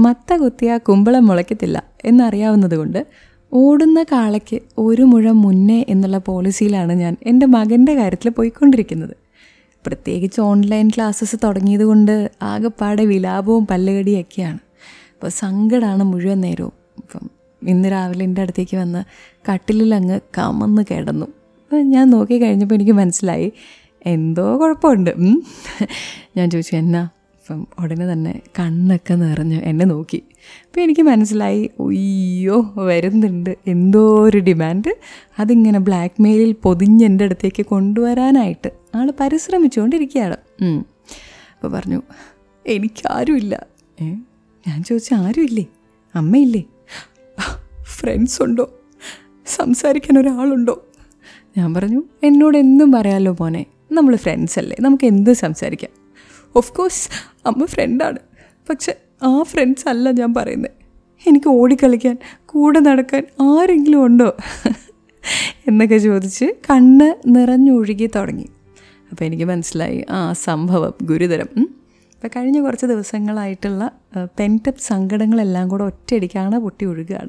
മത്ത കുത്തിയ കുമ്പളം മുളയ്ക്കത്തില്ല എന്നറിയാവുന്നതുകൊണ്ട് ഓടുന്ന കാളയ്ക്ക് ഒരു മുഴം മുന്നേ എന്നുള്ള പോളിസിയിലാണ് ഞാൻ എന്റെ മകന്റെ കാര്യത്തിൽ പോയിക്കൊണ്ടിരിക്കുന്നത്. പ്രത്യേകിച്ച് ഓൺലൈൻ ക്ലാസ്സസ് തുടങ്ങിയതുകൊണ്ട് ആകെപ്പാടെ വിലാപവും പല്ലുകടിയൊക്കെയാണ്. അപ്പോൾ സങ്കടമാണ് മുഴുവൻ നേരവും. ഇപ്പം ഇന്ന് രാവിലെ എന്റെ അടുത്തേക്ക് വന്ന് കട്ടിലിൽ അങ്ങ് കമന്ന് കിടന്നു. അപ്പം ഞാൻ നോക്കി കഴിഞ്ഞപ്പോൾ എനിക്ക് മനസ്സിലായി എന്തോ കുഴപ്പമുണ്ട്. ഞാൻ ചോദിച്ചു എന്നാ? അപ്പം ഉടനെ തന്നെ കണ്ണൊക്കെ നിറഞ്ഞ് എന്നെ നോക്കി. അപ്പോൾ എനിക്ക് മനസ്സിലായി ഒയ്യോ വരുന്നുണ്ട്. എന്തോ ഒരു ഡിമാൻഡ് അതിങ്ങനെ ബ്ലാക്ക് മെയിലിൽ പൊതിഞ്ഞ് എന്റെ അടുത്തേക്ക് കൊണ്ടുവരാനായിട്ട് ആൾ പരിശ്രമിച്ചുകൊണ്ടിരിക്കുകയാണ്. അപ്പോൾ പറഞ്ഞു എനിക്കാരുമില്ല. ഏ ഞാൻ ചോദിച്ചു ആരുമില്ലേ? അമ്മയില്ലേ? ഫ്രണ്ട്സ് ഉണ്ടോ? സംസാരിക്കാൻ ഒരാളുണ്ടോ? ഞാൻ പറഞ്ഞു എന്നോട് എന്നും പറയാമല്ലോ മോനെ. നമ്മൾ ഫ്രണ്ട്സ് അല്ലേ. നമുക്ക് എന്ത് സംസാരിക്കാം? ഓഫ് കോഴ്സ് അമ്മ ഫ്രണ്ടാണ് പക്ഷെ ആ ഫ്രണ്ട്സ് അല്ല ഞാൻ പറയുന്നത് എനിക്ക് ഓടിക്കളിക്കാൻ കൂടെ നടക്കാൻ ആരെങ്കിലും ഉണ്ടോ? എന്നൊക്കെ ചോദിച്ച് കണ്ണ് നിറഞ്ഞൊഴുകി തുടങ്ങി. അപ്പോൾ എനിക്ക് മനസ്സിലായി ആ സംഭവം ഗുരുതരം. അപ്പോൾ കഴിഞ്ഞ കുറച്ച് ദിവസങ്ങളായിട്ടുള്ള പെന്റപ്പ് സങ്കടങ്ങളെല്ലാം കൂടെ ഒറ്റയടിക്കാണ് പൊട്ടി ഒഴുകുകയാണ്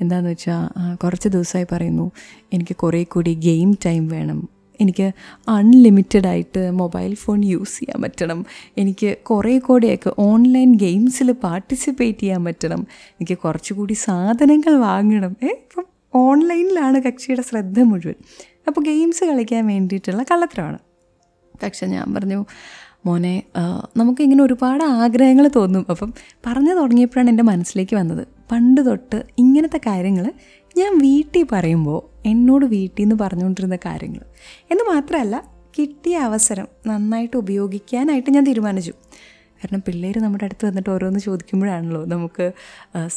എന്താണെന്ന് വെച്ചാൽ കുറച്ച് ദിവസമായി പറയുന്നു എനിക്ക് കുറേ കൂടി ഗെയിം ടൈം വേണം. എനിക്ക് അൺലിമിറ്റഡ് ആയിട്ട് മൊബൈൽ ഫോൺ യൂസ് ചെയ്യാൻ പറ്റണം. എനിക്ക് കുറേ കൂടെയൊക്കെ ഓൺലൈൻ ഗെയിംസിൽ പാർട്ടിസിപ്പേറ്റ് ചെയ്യാൻ പറ്റണം. എനിക്ക് കുറച്ചുകൂടി സാധനങ്ങൾ വാങ്ങണം. ഏ ഇപ്പം ഓൺലൈനിലാണ് കക്ഷിയുടെ ശ്രദ്ധ മുഴുവൻ. അപ്പോൾ ഗെയിംസ് കളിക്കാൻ വേണ്ടിയിട്ടുള്ള കള്ളത്തരമാണ്. പക്ഷെ ഞാൻ പറഞ്ഞു മോനെ നമുക്കിങ്ങനെ ഒരുപാട് ആഗ്രഹങ്ങൾ തോന്നും. അപ്പം പറഞ്ഞു തുടങ്ങിയപ്പോഴാണ് എന്റെ മനസ്സിലേക്ക് വന്നത്. പണ്ട് തൊട്ട് ഇങ്ങനത്തെ കാര്യങ്ങൾ ഞാൻ വീട്ടിൽ പറയുമ്പോൾ എന്നോട് വീട്ടിൽ നിന്ന് പറഞ്ഞുകൊണ്ടിരുന്ന കാര്യങ്ങൾ. എന്ന് മാത്രമല്ല കിട്ടിയ അവസരം നന്നായിട്ട് ഉപയോഗിക്കാനായിട്ട് ഞാൻ തീരുമാനിച്ചു. കാരണം പിള്ളേർ നമ്മുടെ അടുത്ത് വന്നിട്ട് ഓരോന്ന് ചോദിക്കുമ്പോഴാണല്ലോ നമുക്ക്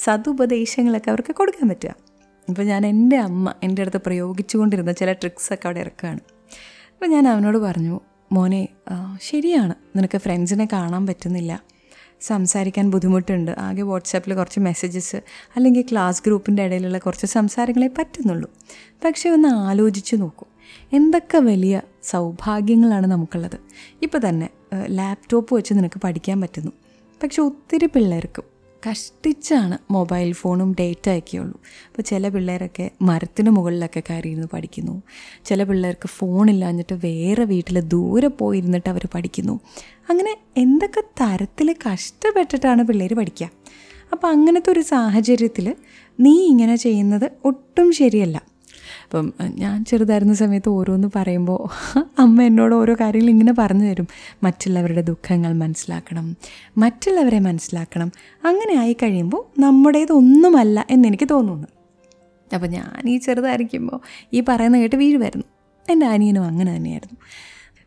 സതുപദേശങ്ങളൊക്കെ അവർക്ക് കൊടുക്കാൻ പറ്റുക. അപ്പോൾ ഞാൻ എന്റെ അമ്മ എന്റെ അടുത്ത് പ്രയോഗിച്ചുകൊണ്ടിരുന്ന ചില ട്രിക്സൊക്കെ അവിടെ ഇറക്കുകയാണ്. അപ്പോൾ ഞാൻ അവനോട് പറഞ്ഞു മോനെ ശരിയാണ്. നിനക്ക് ഫ്രണ്ട്സിനെ കാണാൻ പറ്റുന്നില്ല. സംസാരിക്കാൻ ബുദ്ധിമുട്ടുണ്ട്. ആകെ വാട്സാപ്പിൽ കുറച്ച് മെസ്സേജസ് അല്ലെങ്കിൽ ക്ലാസ് ഗ്രൂപ്പിന്റെ ഇടയിലുള്ള കുറച്ച് സംസാരങ്ങളെ പറ്റുന്നുള്ളൂ. പക്ഷേ ഒന്ന് ആലോചിച്ച് നോക്കൂ. എന്തൊക്കെ വലിയ സൗഭാഗ്യങ്ങളാണ് നമുക്കുള്ളത്. ഇപ്പോൾ തന്നെ ലാപ്ടോപ്പ് വെച്ച് നിനക്ക് പഠിക്കാൻ പറ്റുന്നു. പക്ഷെ ഒത്തിരി പിള്ളേർക്കും കഷ്ടിച്ചാണ് മൊബൈൽ ഫോണും ഡേറ്റ ഒക്കെയുള്ളൂ അപ്പോൾ ചില പിള്ളേരൊക്കെ മരത്തിന് മുകളിലൊക്കെ കയറിയിരുന്ന് പഠിക്കുന്നു. ചില പിള്ളേർക്ക് ഫോണില്ലാഞ്ഞിട്ട് വേറെ വീട്ടിൽ ദൂരെ പോയിരുന്നിട്ട് അവർ പഠിക്കുന്നു. അങ്ങനെ എന്തൊക്കെ തരത്തിൽ കഷ്ടപ്പെട്ടിട്ടാണ് പിള്ളേർ പഠിക്കുക? അപ്പോൾ അങ്ങനത്തെ ഒരു സാഹചര്യത്തിൽ നീ ഇങ്ങനെ ചെയ്യുന്നത് ഒട്ടും ശരിയല്ല. അപ്പം ഞാൻ ചെറുതായിരുന്ന സമയത്ത് ഓരോന്ന് പറയുമ്പോൾ അമ്മ എന്നോട് ഓരോ കാര്യങ്ങൾ ഇങ്ങനെ പറഞ്ഞു തരും. മറ്റുള്ളവരുടെ ദുഃഖങ്ങൾ മനസ്സിലാക്കണം മറ്റുള്ളവരെ മനസ്സിലാക്കണം. അങ്ങനെ ആയി കഴിയുമ്പോൾ നമ്മുടേതൊന്നുമല്ല എന്നെനിക്ക് തോന്നുന്നു. അപ്പോൾ ഞാൻ ഈ ചെറുതായിരിക്കുമ്പോൾ ഈ പറയുന്ന കേട്ട് വീഴുമായിരുന്നു എന്റെ അനിയനും അങ്ങനെ തന്നെയായിരുന്നു.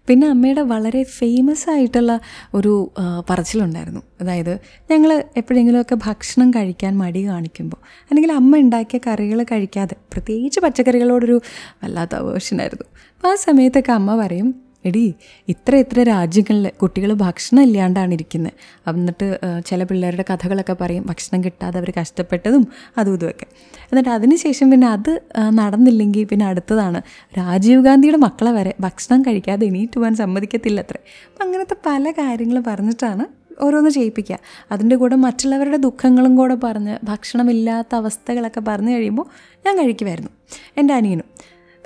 പിന്നെ അമ്മയുടെ വളരെ ഫേമസ് ആയിട്ടുള്ള ഒരു പറച്ചിലുണ്ടായിരുന്നു. അതായത് ഞങ്ങൾ എപ്പോഴെങ്കിലുമൊക്കെ ഭക്ഷണം കഴിക്കാൻ മടി കാണിക്കുമ്പോൾ അല്ലെങ്കിൽ അമ്മ ഉണ്ടാക്കിയ കറികൾ കഴിക്കാതെ പ്രത്യേകിച്ച് പച്ചക്കറികളോടൊരു വല്ലാത്ത അവേഷനായിരുന്നു അപ്പോൾ ആ സമയത്തൊക്കെ അമ്മ പറയും എടി ഇത്ര ഇത്ര രാജ്യങ്ങളിൽ കുട്ടികൾ ഭക്ഷണം ഇല്ലാണ്ടാണ് ഇരിക്കുന്നത് എന്നിട്ട് ചില പിള്ളേരുടെ കഥകളൊക്കെ പറയും ഭക്ഷണം കിട്ടാതെ അവർ കഷ്ടപ്പെട്ടതും അതും ഇതുമൊക്കെ എന്നിട്ട് അതിനുശേഷം പിന്നെ അത് നടന്നില്ലെങ്കിൽ പിന്നെ അടുത്തതാണ്. രാജീവ് ഗാന്ധിയുടെ മക്കളെ വരെ ഭക്ഷണം കഴിക്കാതെ എണീറ്റ് പോകാൻ സമ്മതിക്കത്തില്ല അത്രേ അപ്പം അങ്ങനത്തെ പല കാര്യങ്ങളും പറഞ്ഞിട്ടാണ് ഓരോന്ന് ചെയ്യിപ്പിക്കുക അതിന്റെ കൂടെ മറ്റുള്ളവരുടെ ദുഃഖങ്ങളും കൂടെ പറഞ്ഞ് ഭക്ഷണമില്ലാത്ത അവസ്ഥകളൊക്കെ പറഞ്ഞു കഴിയുമ്പോൾ ഞാൻ കഴിക്കുമായിരുന്നു എന്റെ അനിയനും.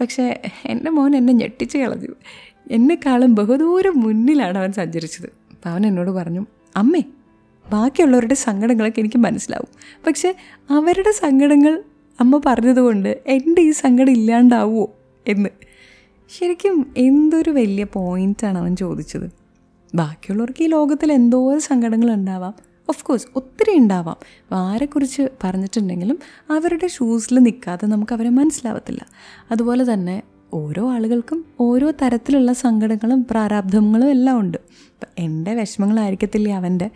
പക്ഷേ എന്റെ മോൻ എന്നെ ഞെട്ടിച്ച് കളഞ്ഞു. എന്നെക്കാളും ബഹുദൂരം മുന്നിലാണ് അവൻ സഞ്ചരിച്ചത്. അപ്പം അവൻ എന്നോട് പറഞ്ഞു അമ്മേ ബാക്കിയുള്ളവരുടെ സങ്കടങ്ങളൊക്കെ എനിക്ക് മനസ്സിലാവും. പക്ഷേ അവരുടെ സങ്കടങ്ങൾ അമ്മ പറഞ്ഞതുകൊണ്ട് എന്റെ ഈ സങ്കടം ഇല്ലാണ്ടാവുമോ എന്ന്. ശരിക്കും എന്തൊരു വലിയ പോയിന്റാണ് അവൻ ചോദിച്ചത്. ബാക്കിയുള്ളവർക്ക് ഈ ലോകത്തിൽ എന്തോരം സങ്കടങ്ങൾ ഉണ്ടാവാം. ഓഫ് കോഴ്സ് ഒത്തിരി ഉണ്ടാവാം. അപ്പോൾ ആരെക്കുറിച്ച് പറഞ്ഞിട്ടുണ്ടെങ്കിലും അവരുടെ ഷൂസിൽ നിൽക്കാതെ നമുക്ക് അവരെ മനസ്സിലാവത്തില്ല. അതുപോലെ തന്നെ ഓരോ ആളുകൾക്കും ഓരോ തരത്തിലുള്ള സങ്കടങ്ങളും പ്രാരാബ്ധങ്ങളും എല്ലാം ഉണ്ട്. എന്റെ വിഷമങ്ങളായിരിക്കത്തില്ല അവന്റെ?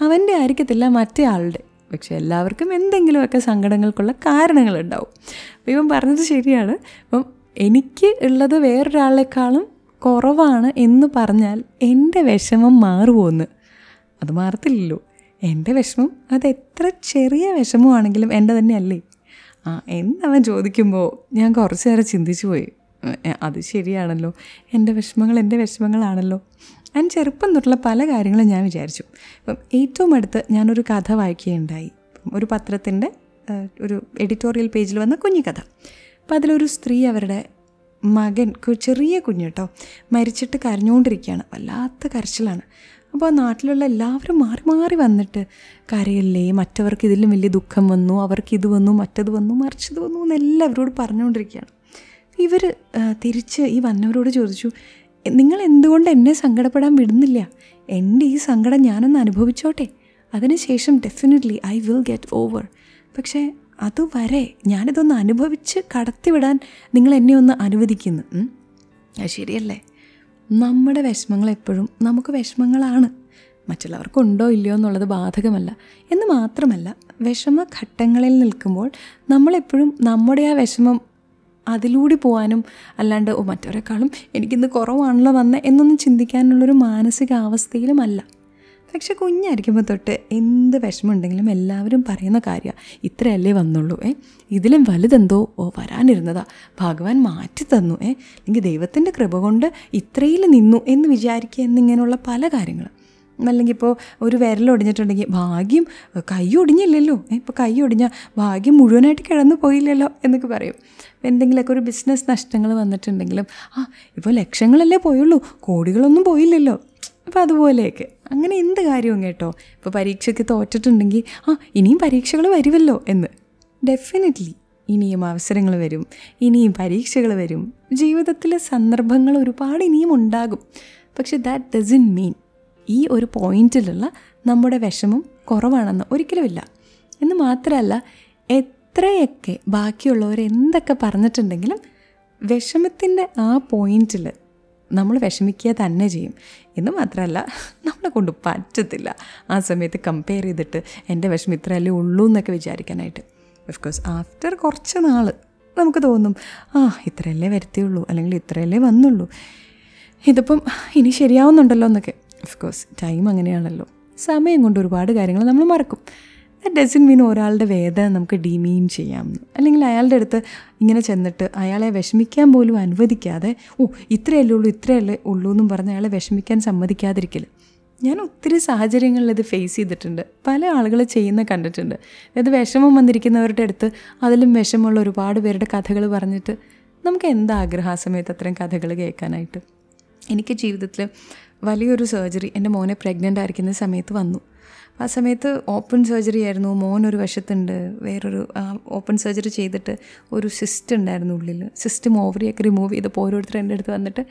അവന്റെ ആയിരിക്കത്തില്ല മറ്റേ ആളുടെ. പക്ഷെ എല്ലാവർക്കും എന്തെങ്കിലുമൊക്കെ സങ്കടങ്ങൾക്കുള്ള കാരണങ്ങളുണ്ടാവും. അപ്പം ഇവൻ പറഞ്ഞത് ശരിയാണ്. അപ്പം എനിക്ക് ഉള്ളത് വേറൊരാളെക്കാളും കുറവാണ് എന്ന് പറഞ്ഞാൽ എന്റെ വിഷമം മാറുമോന്ന് അത് മാറത്തില്ലല്ലോ. എന്റെ വിഷമം അത് എത്ര ചെറിയ വിഷമമാണെങ്കിലും എന്റെ തന്നെയല്ലേ? ആ എന്നവൻ ചോദിക്കുമ്പോൾ ഞാൻ കുറച്ച് നേരം ചിന്തിച്ചു പോയി അത് ശരിയാണല്ലോ. എന്റെ വിഷമങ്ങൾ എന്റെ വിഷമങ്ങളാണല്ലോ. ഞാൻ ചെറുപ്പം തൊട്ടുള്ള പല കാര്യങ്ങളും ഞാൻ വിചാരിച്ചു. ഇപ്പം ഏറ്റവും അടുത്ത് ഞാനൊരു കഥ വായിക്കുകയുണ്ടായി. ഒരു പത്രത്തിന്റെ ഒരു എഡിറ്റോറിയൽ പേജിൽ വന്ന കുഞ്ഞു കഥ. അപ്പോൾ അതിലൊരു സ്ത്രീ അവരുടെ മകൻ ചെറിയ കുഞ്ഞു കേട്ടോ മരിച്ചിട്ട് കരഞ്ഞുകൊണ്ടിരിക്കുകയാണ്. വല്ലാത്ത കരച്ചിലാണ്. അപ്പോൾ ആ നാട്ടിലുള്ള എല്ലാവരും മാറി മാറി വന്നിട്ട് കരയല്ലേ മറ്റവർക്ക് ഇതിലും വലിയ ദുഃഖം വന്നു അവർക്ക് ഇത് വന്നു മറ്റത് വന്നു മറിച്ചത് വന്നു എന്ന് എല്ലാവരോട് പറഞ്ഞുകൊണ്ടിരിക്കുകയാണ്. ഇവർ തിരിച്ച് ഈ വന്നവരോട് ചോദിച്ചു നിങ്ങൾ എന്തുകൊണ്ട് എന്നെ സങ്കടപ്പെടാൻ വിടുന്നില്ല? എന്റെ ഈ സങ്കടം ഞാനൊന്ന് അനുഭവിച്ചോട്ടെ. അതിനുശേഷം definitely I will get over പക്ഷേ അതുവരെ ഞാനിതൊന്ന് അനുഭവിച്ച് കടത്തിവിടാൻ നിങ്ങൾ എന്നെ ഒന്ന് അനുവദിക്കുന്നു. അത് ശരിയല്ലേ? നമ്മുടെ വിഷമങ്ങൾ എപ്പോഴും നമുക്ക് വിഷമങ്ങളാണ്. മറ്റുള്ളവർക്കുണ്ടോ ഇല്ലയോ എന്നുള്ളത് ബാധകമല്ല. എന്ന് മാത്രമല്ല വിഷമഘട്ടങ്ങളിൽ നിൽക്കുമ്പോൾ നമ്മളെപ്പോഴും നമ്മുടെ ആ വിഷമം അതിലൂടെ പോകാനും അല്ലാണ്ട് ഓ മറ്റവരെക്കാളും എനിക്കിന്ന് കുറവാണല്ലോ വന്നത് എന്നൊന്നും ചിന്തിക്കാനുള്ളൊരു മാനസികാവസ്ഥയിലും അല്ല പക്ഷെ കുഞ്ഞായിരിക്കുമ്പോൾ തൊട്ട് എന്ത് വിഷമമുണ്ടെങ്കിലും എല്ലാവരും പറയുന്ന കാര്യമാണ് ഇത്രയല്ലേ വന്നുള്ളൂ ഏ? ഇതിലും വലുതെന്തോ ഓ വരാനിരുന്നതാ ഭഗവാൻ മാറ്റി തന്നു ഏ? അല്ലെങ്കിൽ ദൈവത്തിന്റെ കൃപ കൊണ്ട് ഇത്രയിൽ നിന്നു എന്ന് വിചാരിക്കുക എന്നിങ്ങനെയുള്ള പല കാര്യങ്ങൾ അല്ലെങ്കിൽ ഇപ്പോൾ ഒരു വിരൽ ഒടിഞ്ഞിട്ടുണ്ടെങ്കിൽ ഭാഗ്യം കൈ ഒടിഞ്ഞില്ലല്ലോ. ഇപ്പോൾ കൈ ഒടിഞ്ഞാൽ ഭാഗ്യം മുഴുവനായിട്ട് കിടന്നു പോയില്ലല്ലോ എന്നൊക്കെ പറയും. എന്തെങ്കിലുമൊക്കെ ഒരു ബിസിനസ് നഷ്ടങ്ങൾ വന്നിട്ടുണ്ടെങ്കിലും ആ ഇപ്പോൾ ലക്ഷങ്ങളല്ലേ പോയുള്ളൂ കോടികളൊന്നും പോയില്ലല്ലോ. അപ്പോൾ അതുപോലെയൊക്കെ. അങ്ങനെ എന്ത് കാര്യവും കേട്ടോ? ഇപ്പോൾ പരീക്ഷയ്ക്ക് തോറ്റിട്ടുണ്ടെങ്കിൽ ആ ഇനിയും പരീക്ഷകൾ വരുമല്ലോ എന്ന്. ഡെഫിനറ്റ്ലി ഇനിയും അവസരങ്ങൾ വരും. ഇനിയും പരീക്ഷകൾ വരും. ജീവിതത്തിലെ സന്ദർഭങ്ങൾ ഒരുപാട് ഇനിയും ഉണ്ടാകും. പക്ഷെ ദാറ്റ് ഡസൻ മീൻ ഈ ഒരു പോയിന്റിലുള്ള നമ്മുടെ വിഷമം കുറവാണെന്ന് ഒരിക്കലുമില്ല. എന്ന് മാത്രമല്ല എത്രയൊക്കെ ബാക്കിയുള്ളവർ എന്തൊക്കെ പറഞ്ഞിട്ടുണ്ടെങ്കിലും വിഷമത്തിന്റെ ആ പോയിന്റിൽ നമ്മൾ വിഷമിക്കുക തന്നെ ചെയ്യും. എന്ന് മാത്രമല്ല നമ്മളെ കൊണ്ട് പറ്റത്തില്ല ആ സമയത്ത് കമ്പയർ ചെയ്തിട്ട് എന്റെ വിഷമം ഇത്രയല്ലേ ഉള്ളൂ എന്നൊക്കെ വിചാരിക്കാനായിട്ട്. ഓഫ് കോഴ്സ് ആഫ്റ്റർ കുറച്ച് നാൾ നമുക്ക് തോന്നും ആ ഇത്രയല്ലേ വരുത്തിയുള്ളൂ അല്ലെങ്കിൽ ഇത്രയല്ലേ വന്നുള്ളൂ. ഇതിപ്പം ഇനി ശരിയാവുന്നുണ്ടല്ലോ എന്നൊക്കെ. ഓഫ് കോഴ്സ് ടൈം അങ്ങനെയാണല്ലോ. സമയം കൊണ്ട് ഒരുപാട് കാര്യങ്ങൾ നമ്മൾ മറക്കും. ഡസൻ മീൻ ഒരാളുടെ വേദന നമുക്ക് ഡിമീൻ ചെയ്യാം. അല്ലെങ്കിൽ അയാളുടെ അടുത്ത് ഇങ്ങനെ ചെന്നിട്ട് അയാളെ വിഷമിക്കാൻ പോലും അനുവദിക്കാതെ ഓ ഇത്രയല്ലേ ഉള്ളൂ ഇത്രയല്ലേ ഉള്ളൂ എന്നും പറഞ്ഞ് അയാളെ വിഷമിക്കാൻ സമ്മതിക്കാതിരിക്കൽ. ഞാൻ ഒത്തിരി സാഹചര്യങ്ങളിൽ ഇത് ഫേസ് ചെയ്തിട്ടുണ്ട്. പല ആളുകൾ ചെയ്യുന്ന കണ്ടിട്ടുണ്ട്. അതായത് വിഷമം വന്നിരിക്കുന്നവരുടെ അടുത്ത് അതിലും വിഷമമുള്ള ഒരുപാട് പേരുടെ കഥകൾ പറഞ്ഞിട്ട് നമുക്ക് എന്താ ആഗ്രഹം സമയത്ത് കഥകൾ കേൾക്കാനായിട്ട്? എനിക്ക് ജീവിതത്തിൽ വലിയൊരു സർജറി എന്റെ മോനെ പ്രഗ്നന്റ് ആയിരിക്കുന്ന സമയത്ത് വന്നു. ആ സമയത്ത് ഓപ്പൺ സർജറി ആയിരുന്നു. മോൻ ഒരു വശത്തുണ്ട്. വേറൊരു ഓപ്പൺ സർജറി ചെയ്തിട്ട് ഒരു സിസ്റ്റ് ഉണ്ടായിരുന്നു ഉള്ളിൽ സിസ്റ്റം ഓവറിയൊക്കെ റിമൂവ് ചെയ്തപ്പോൾ ഓരോരുത്തർ എന്റെ അടുത്ത് വന്നിട്ട്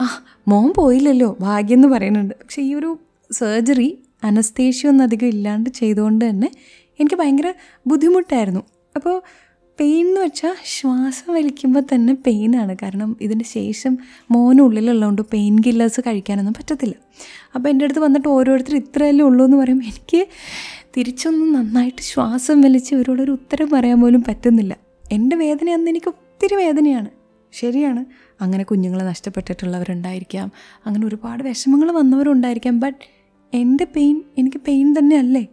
ആ മോൻ പോയില്ലല്ലോ. ഭാഗ്യം എന്ന് പറയുന്നുണ്ട്. പക്ഷേ ഈ ഒരു സർജറി അനസ്തേഷ്യ ഒന്നും അധികം ഇല്ലാണ്ട് ചെയ്തുകൊണ്ട് തന്നെ എനിക്ക് ഭയങ്കര ബുദ്ധിമുട്ടായിരുന്നു. അപ്പോൾ പെയിൻ എന്ന് വെച്ചാൽ ശ്വാസം വലിക്കുമ്പോൾ തന്നെ പെയിനാണ് കാരണം ഇതിന് ശേഷം മോനുള്ളിലുള്ളതുകൊണ്ട് പെയിൻ കില്ലേഴ്സ് കഴിക്കാനൊന്നും പറ്റത്തില്ല. അപ്പോൾ എന്റെ അടുത്ത് വന്നിട്ട് ഓരോരുത്തർ ഇത്രയല്ലേ ഉള്ളൂ എന്ന് പറയുമ്പോൾ എനിക്ക് തിരിച്ചൊന്നും നന്നായിട്ട് ശ്വാസം വലിച്ച് ഇവരോടൊരു ഉത്തരം പറയാൻ പോലും പറ്റുന്നില്ല. എന്റെ വേദന അന്ന് എനിക്ക് ഒത്തിരി വേദനയാണ്. ശരിയാണ്. അങ്ങനെ കുഞ്ഞുങ്ങളെ നഷ്ടപ്പെട്ടിട്ടുള്ളവരുണ്ടായിരിക്കാം. അങ്ങനെ ഒരുപാട് വിഷമങ്ങൾ വന്നവരുണ്ടായിരിക്കാം. ബട്ട് എന്റെ പെയിൻ എനിക്ക് പെയിൻ തന്നെയല്ലേ?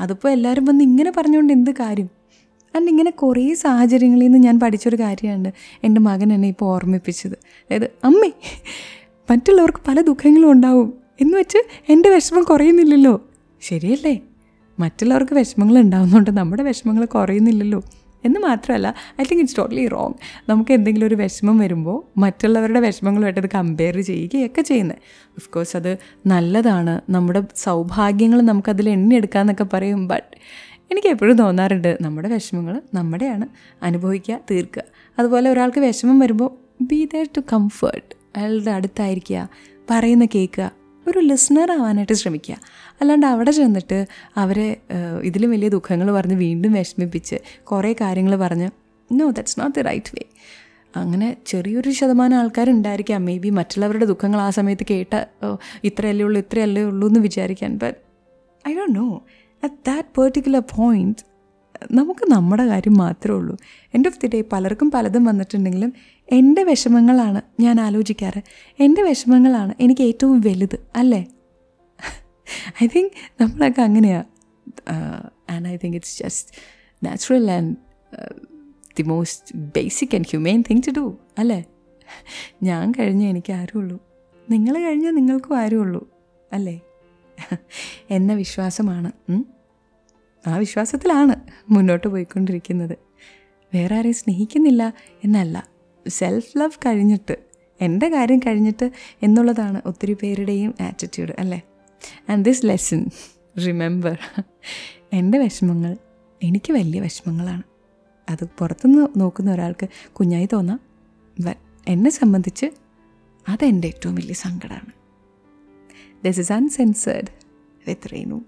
അതിപ്പോൾ എല്ലാവരും വന്ന് ഇങ്ങനെ പറഞ്ഞുകൊണ്ട് എന്ത് കാര്യം? ആൻഡ് ഇങ്ങനെ കുറേ സാഹചര്യങ്ങളിൽ നിന്ന് ഞാൻ പഠിച്ചൊരു കാര്യമാണ് എന്റെ മകൻ എന്നെ ഇപ്പോൾ ഓർമ്മിപ്പിച്ചത്. അതായത് അമ്മേ മറ്റുള്ളവർക്ക് പല ദുഃഖങ്ങളും ഉണ്ടാവും എന്ന് വെച്ച് എന്റെ വിഷമം കുറയുന്നില്ലല്ലോ. ശരിയല്ലേ? മറ്റുള്ളവർക്ക് വിഷമങ്ങൾ ഉണ്ടാവുന്നതുകൊണ്ട് നമ്മുടെ വിഷമങ്ങൾ കുറയുന്നില്ലല്ലോ. എന്ന് മാത്രമല്ല I think it's totally wrong നമുക്ക് എന്തെങ്കിലും ഒരു വിഷമം വരുമ്പോൾ മറ്റുള്ളവരുടെ വിഷമങ്ങളുമായിട്ട് അത് കമ്പയർ ചെയ്യുകയൊക്കെ ചെയ്യുന്നത്. ഓഫ് കോഴ്സ് അത് നല്ലതാണ്. നമ്മുടെ സൗഭാഗ്യങ്ങൾ നമുക്കതിൽ എണ്ണിയെടുക്കാമെന്നൊക്കെ പറയും. ബട്ട് എനിക്ക് എപ്പോഴും തോന്നാറുണ്ട് നമ്മുടെ വിഷമങ്ങൾ നമ്മുടെയാണ് അനുഭവിക്കുക തീർക്കുക. അതുപോലെ ഒരാൾക്ക് വിഷമം വരുമ്പോൾ ബി ദർ ടു കംഫേർട്ട് അയാളുടെ അടുത്തായിരിക്കുക പറയുന്ന കേൾക്കുക ഒരു ലിസണർ ആവാനായിട്ട് ശ്രമിക്കുക. അല്ലാണ്ട് അവിടെ ചെന്നിട്ട് അവരെ ഇതിലും വലിയ ദുഃഖങ്ങൾ പറഞ്ഞ് വീണ്ടും വിഷമിപ്പിച്ച് കുറേ കാര്യങ്ങൾ പറഞ്ഞ് no that's not the right way അങ്ങനെ ചെറിയൊരു ശതമാനം ആൾക്കാരുണ്ടായിരിക്കാം. മേ ബി മറ്റുള്ളവരുടെ ദുഃഖങ്ങൾ ആ സമയത്ത് കേട്ട ഇത്രയല്ലേ ഉള്ളൂ ഇത്രയല്ലേ ഉള്ളൂ എന്ന് വിചാരിക്കാൻ. But I don't know at that particular point നമുക്ക് നമ്മുടെ കാര്യം മാത്രമേ ഉള്ളൂ. എൻഡ് ഓഫ് ദി ഡേ പലർക്കും പലതും വന്നിട്ടുണ്ടെങ്കിലും എന്റെ വിഷമങ്ങളാണ് ഞാൻ ആലോചിക്കാറ്. എന്റെ വിഷമങ്ങളാണ് എനിക്ക് ഏറ്റവും വലുത് അല്ലേ? ഐ തിങ്ക് നമ്മളൊക്കെ അങ്ങനെയാണ് and I think it's just natural and the most basic and humane thing to do അല്ലേ? ഞാൻ കഴിഞ്ഞ എനിക്ക് ആരുള്ളൂ. നിങ്ങൾ കഴിഞ്ഞാൽ നിങ്ങൾക്കും ആരും ഉള്ളൂ അല്ലേ? എന്ന വിശ്വാസമാണ്. ആ വിശ്വാസത്തിലാണ് മുന്നോട്ട് പോയിക്കൊണ്ടിരിക്കുന്നത്. വേറെ ആരെയും സ്നേഹിക്കുന്നില്ല എന്നല്ല. സെൽഫ് ലവ് കഴിഞ്ഞിട്ട് എന്റെ കാര്യം കഴിഞ്ഞിട്ട് എന്നുള്ളതാണ് ഒത്തിരി പേരുടെയും ആറ്റിറ്റ്യൂഡ് അല്ലേ? ആൻഡ് ദിസ് ലെസൺ റിമെമ്പർ എന്റെ വിഷമങ്ങൾ എനിക്ക് വലിയ വിഷമങ്ങളാണ്. അത് പുറത്തുനിന്ന് നോക്കുന്ന ഒരാൾക്ക് കുഞ്ഞായി തോന്നാം. എന്നെ സംബന്ധിച്ച് അതെന്റെ ഏറ്റവും വലിയ സങ്കടമാണ്. This is uncensored pe trenul.